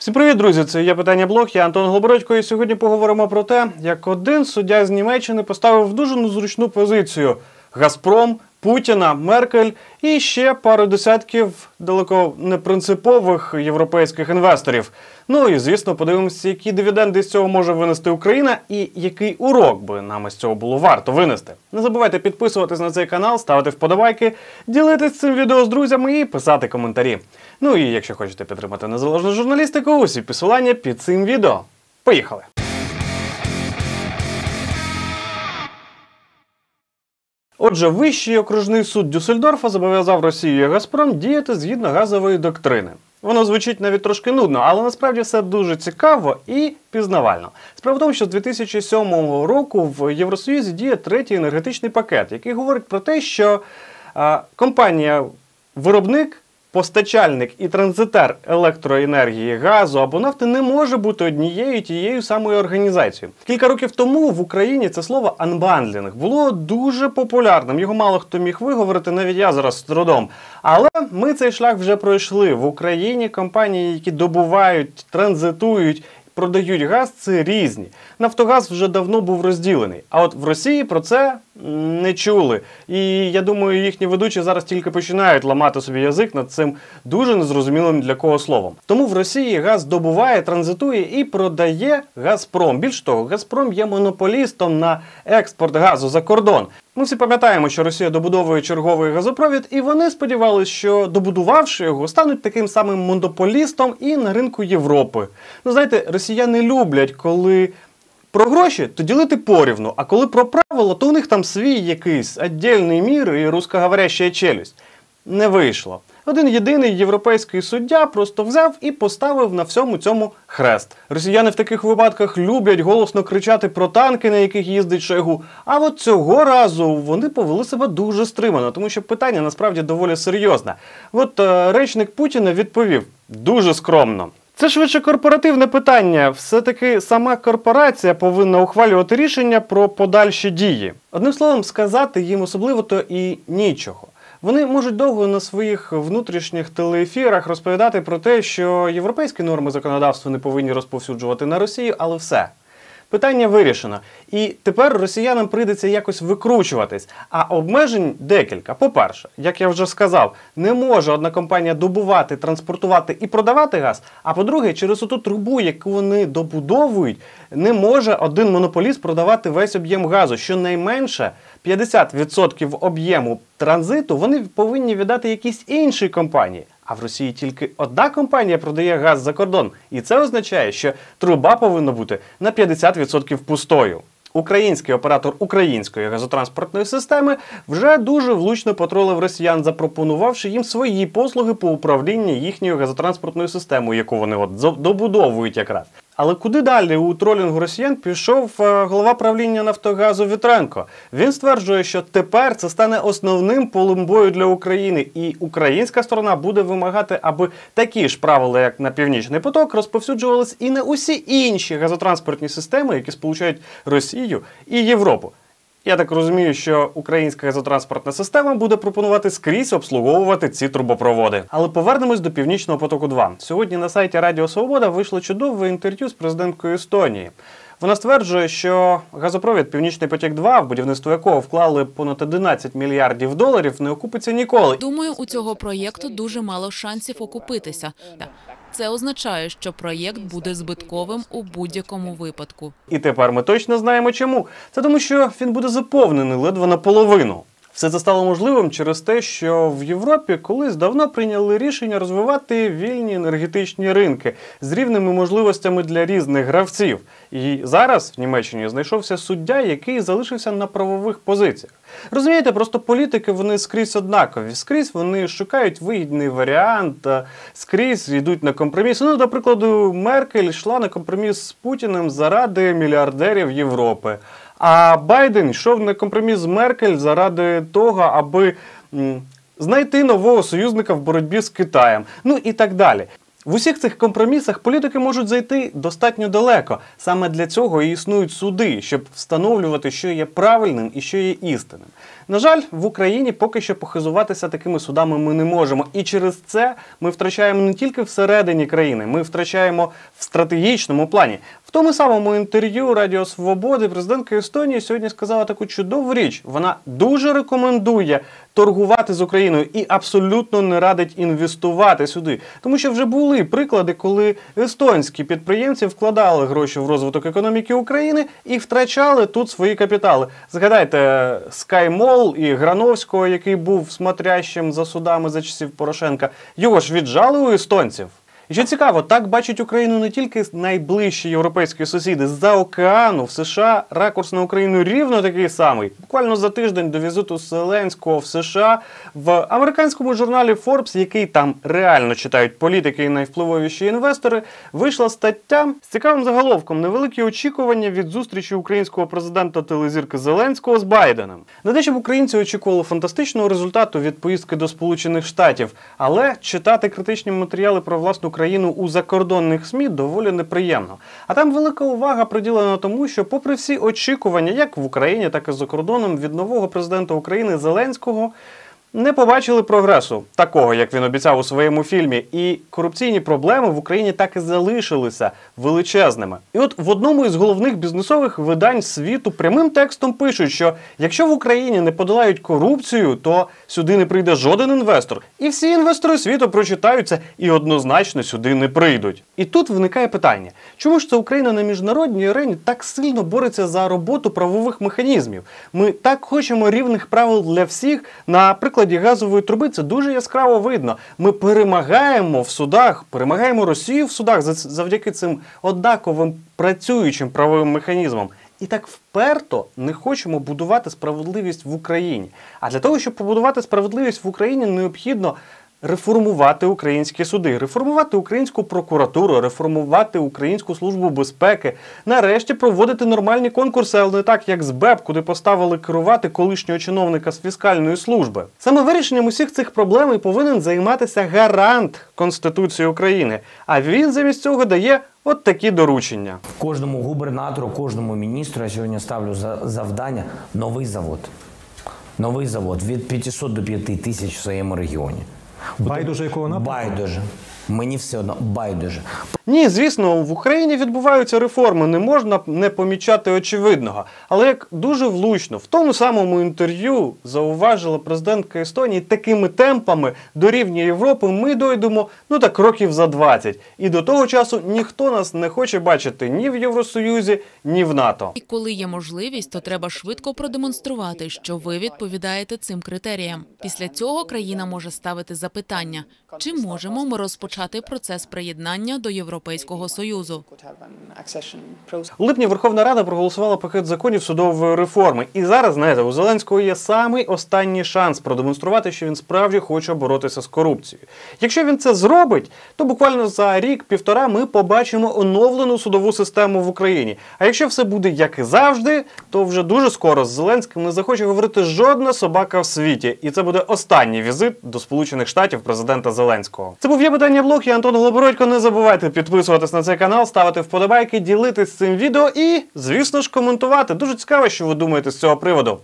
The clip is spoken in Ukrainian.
Всім привіт, друзі! Це є питання блог. Я Антон Голобородько, і сьогодні поговоримо про те, як один суддя з Німеччини поставив в дуже незручну позицію Газпром, Путіна, Меркель і ще пару десятків далеко непринципових європейських інвесторів. Ну і звісно, подивимося, які дивіденди з цього може винести Україна, і який урок би нам із цього було варто винести. Не забувайте підписуватись на цей канал, ставити вподобайки, ділитись цим відео з друзями і писати коментарі. Ну і якщо хочете підтримати незалежну журналістику, усі посилання під цим відео. Поїхали! Отже, Вищий окружний суд Дюссельдорфа зобов'язав Росію і Газпром діяти згідно газової доктрини. Воно звучить навіть трошки нудно, але насправді все дуже цікаво і пізнавально. Справа в тому, що з 2007 року в Євросоюзі діє третій енергетичний пакет, який говорить про те, що а, компанія виробник Постачальник і транзитер електроенергії, газу або нафти не може бути однією тією самою організацією. Кілька років тому в Україні це слово анбандлінг було дуже популярним. Його мало хто міг виговорити, навіть я зараз з трудом. Але ми цей шлях вже пройшли в Україні. Компанії, які добувають, транзитують продають газ, це різні. Нафтогаз вже давно був розділений. А от в Росії про це не чули. І я думаю, їхні ведучі зараз тільки починають ламати собі язик над цим дуже незрозумілим для кого словом. Тому в Росії газ добуває, транзитує і продає Газпром. Більш того, Газпром є монополістом на експорт газу за кордон. Ми всі пам'ятаємо, що Росія добудовує черговий газопровід, і вони сподівалися, що добудувавши його, стануть таким самим монополістом і на ринку Європи. Ну знаєте, росіяни люблять, коли про гроші то ділити порівну, а коли про правила, то у них там свій якийсь віддільний мір і русскоговоряща челюсть. Не вийшло. Один єдиний європейський суддя просто взяв і поставив на всьому цьому хрест. Росіяни в таких випадках люблять голосно кричати про танки, на яких їздить Шойгу. А от цього разу вони повели себе дуже стримано, тому що питання насправді доволі серйозне. От е, речник Путіна відповів дуже скромно. Це швидше корпоративне питання. Все-таки сама корпорація повинна ухвалювати рішення про подальші дії. Одним словом, сказати їм особливо то і нічого. Вони можуть довго на своїх внутрішніх телеефірах розповідати про те, що європейські норми законодавства не повинні розповсюджувати на Росію, але все. Питання вирішено. І тепер росіянам прийдеться якось викручуватись. А обмежень декілька. По-перше, як я вже сказав, не може одна компанія добувати, транспортувати і продавати газ. А по-друге, через оту трубу, яку вони добудовують, не може один монополіст продавати весь об'єм газу. Щонайменше 50% об'єму транзиту вони повинні віддати якійсь іншій компанії. А в Росії тільки одна компанія продає газ за кордон, і це означає, що труба повинна бути на 50% пустою. Український оператор української газотранспортної системи вже дуже влучно потролив росіян, запропонувавши їм свої послуги по управлінню їхньою газотранспортною системою, яку вони от добудовують якраз. Але куди далі у тролінгу росіян пішов е, голова правління Нафтогазу Вітренко? Він стверджує, що тепер це стане основним полем бою для України, і українська сторона буде вимагати, аби такі ж правила, як на північний поток, розповсюджувались і на усі інші газотранспортні системи, які сполучають Росію і Європу. Я так розумію, що українська газотранспортна система буде пропонувати скрізь обслуговувати ці трубопроводи. Але повернемось до північного потоку. 2 сьогодні на сайті Радіо Свобода вийшло чудове інтерв'ю з президенткою Естонії. Вона стверджує, що газопровід Північний потік 2 в будівництво якого вклали понад 11 мільярдів доларів, не окупиться ніколи. Думаю, у цього проєкту дуже мало шансів окупитися. Це означає, що проєкт буде збитковим у будь-якому випадку. І тепер ми точно знаємо, чому це тому, що він буде заповнений ледве наполовину. Все це стало можливим через те, що в Європі колись давно прийняли рішення розвивати вільні енергетичні ринки з рівними можливостями для різних гравців. І зараз в Німеччині знайшовся суддя, який залишився на правових позиціях. Розумієте, просто політики вони скрізь однакові. Скрізь вони шукають вигідний варіант, скрізь йдуть на компроміс. Ну, до прикладу, Меркель йшла на компроміс з Путіним заради мільярдерів Європи. А Байден йшов на компроміс з Меркель заради того, аби знайти нового союзника в боротьбі з Китаєм. Ну і так далі. В усіх цих компромісах політики можуть зайти достатньо далеко. Саме для цього і існують суди, щоб встановлювати, що є правильним і що є істинним. На жаль, в Україні поки що похизуватися такими судами ми не можемо. І через це ми втрачаємо не тільки всередині країни, ми втрачаємо в стратегічному плані. В тому самому інтерв'ю Радіо Свободи президентка Естонії сьогодні сказала таку чудову річ. Вона дуже рекомендує торгувати з Україною і абсолютно не радить інвестувати сюди. Тому що вже були приклади, коли естонські підприємці вкладали гроші в розвиток економіки України і втрачали тут свої капітали. Згадайте SkyMall і Грановського, який був смотрящим за судами за часів Порошенка. Його ж віджали у естонців. І що цікаво, так бачать Україну не тільки найближчі європейські сусіди з-за океану в США ракурс на Україну рівно такий самий. Буквально за тиждень до візиту Зеленського в США в американському журналі Forbes, який там реально читають політики і найвпливовіші інвестори, вийшла стаття з цікавим заголовком невеликі очікування від зустрічі українського президента телезірки Зеленського з Байденом. Не те, щоб українці очікували фантастичного результату від поїздки до Сполучених Штатів, але читати критичні матеріали про власну країну у закордонних СМІ доволі неприємно. А там велика увага приділена тому, що, попри всі очікування, як в Україні, так і за кордоном, від нового президента України Зеленського. Не побачили прогресу такого, як він обіцяв у своєму фільмі, і корупційні проблеми в Україні так і залишилися величезними. І от в одному із головних бізнесових видань світу прямим текстом пишуть, що якщо в Україні не подолають корупцію, то сюди не прийде жоден інвестор. І всі інвестори світу прочитають це і однозначно сюди не прийдуть. І тут виникає питання: чому ж це Україна на міжнародній арені так сильно бореться за роботу правових механізмів? Ми так хочемо рівних правил для всіх. На прикладі газової труби це дуже яскраво видно. Ми перемагаємо в судах, перемагаємо Росію в судах завдяки цим однаковим працюючим правовим механізмам. І так вперто не хочемо будувати справедливість в Україні. А для того, щоб побудувати справедливість в Україні, необхідно реформувати українські суди, реформувати українську прокуратуру, реформувати українську службу безпеки, нарешті проводити нормальні конкурси, але не так, як з БЕП, куди поставили керувати колишнього чиновника з фіскальної служби. Саме вирішенням усіх цих проблем і повинен займатися гарант Конституції України. А він замість цього дає от такі доручення. Кожному губернатору, кожному міністру я сьогодні ставлю за завдання новий завод. Новий завод від 500 до 5 тисяч в своєму регіоні. Байдуже якого напрямку? Байдуже. Мені все одно байдуже. Ні, звісно, в Україні відбуваються реформи, не можна не помічати очевидного. Але як дуже влучно в тому самому інтерв'ю зауважила президентка Естонії, такими темпами до рівня Європи ми дойдемо ну так років за 20. І до того часу ніхто нас не хоче бачити ні в Євросоюзі, ні в НАТО. І коли є можливість, то треба швидко продемонструвати, що ви відповідаєте цим критеріям. Після цього країна може ставити запитання: чи можемо ми розпочати процес приєднання до Європейського союзу? У липні Верховна Рада проголосувала пакет законів судової реформи. І зараз, знаєте, у Зеленського є самий останній шанс продемонструвати, що він справді хоче боротися з корупцією. Якщо він це зробить, то буквально за рік-півтора ми побачимо оновлену судову систему в Україні. А якщо все буде як і завжди, то вже дуже скоро з Зеленським не захоче говорити жодна собака в світі. І це буде останній візит до Сполучених Штатів президента Зеленського. Це був є питання блог. Я Антон Голобородько. Не забувайте підписуватись на цей канал, ставити вподобайки, ділитись цим відео і, звісно ж, коментувати. Дуже цікаво, що ви думаєте з цього приводу.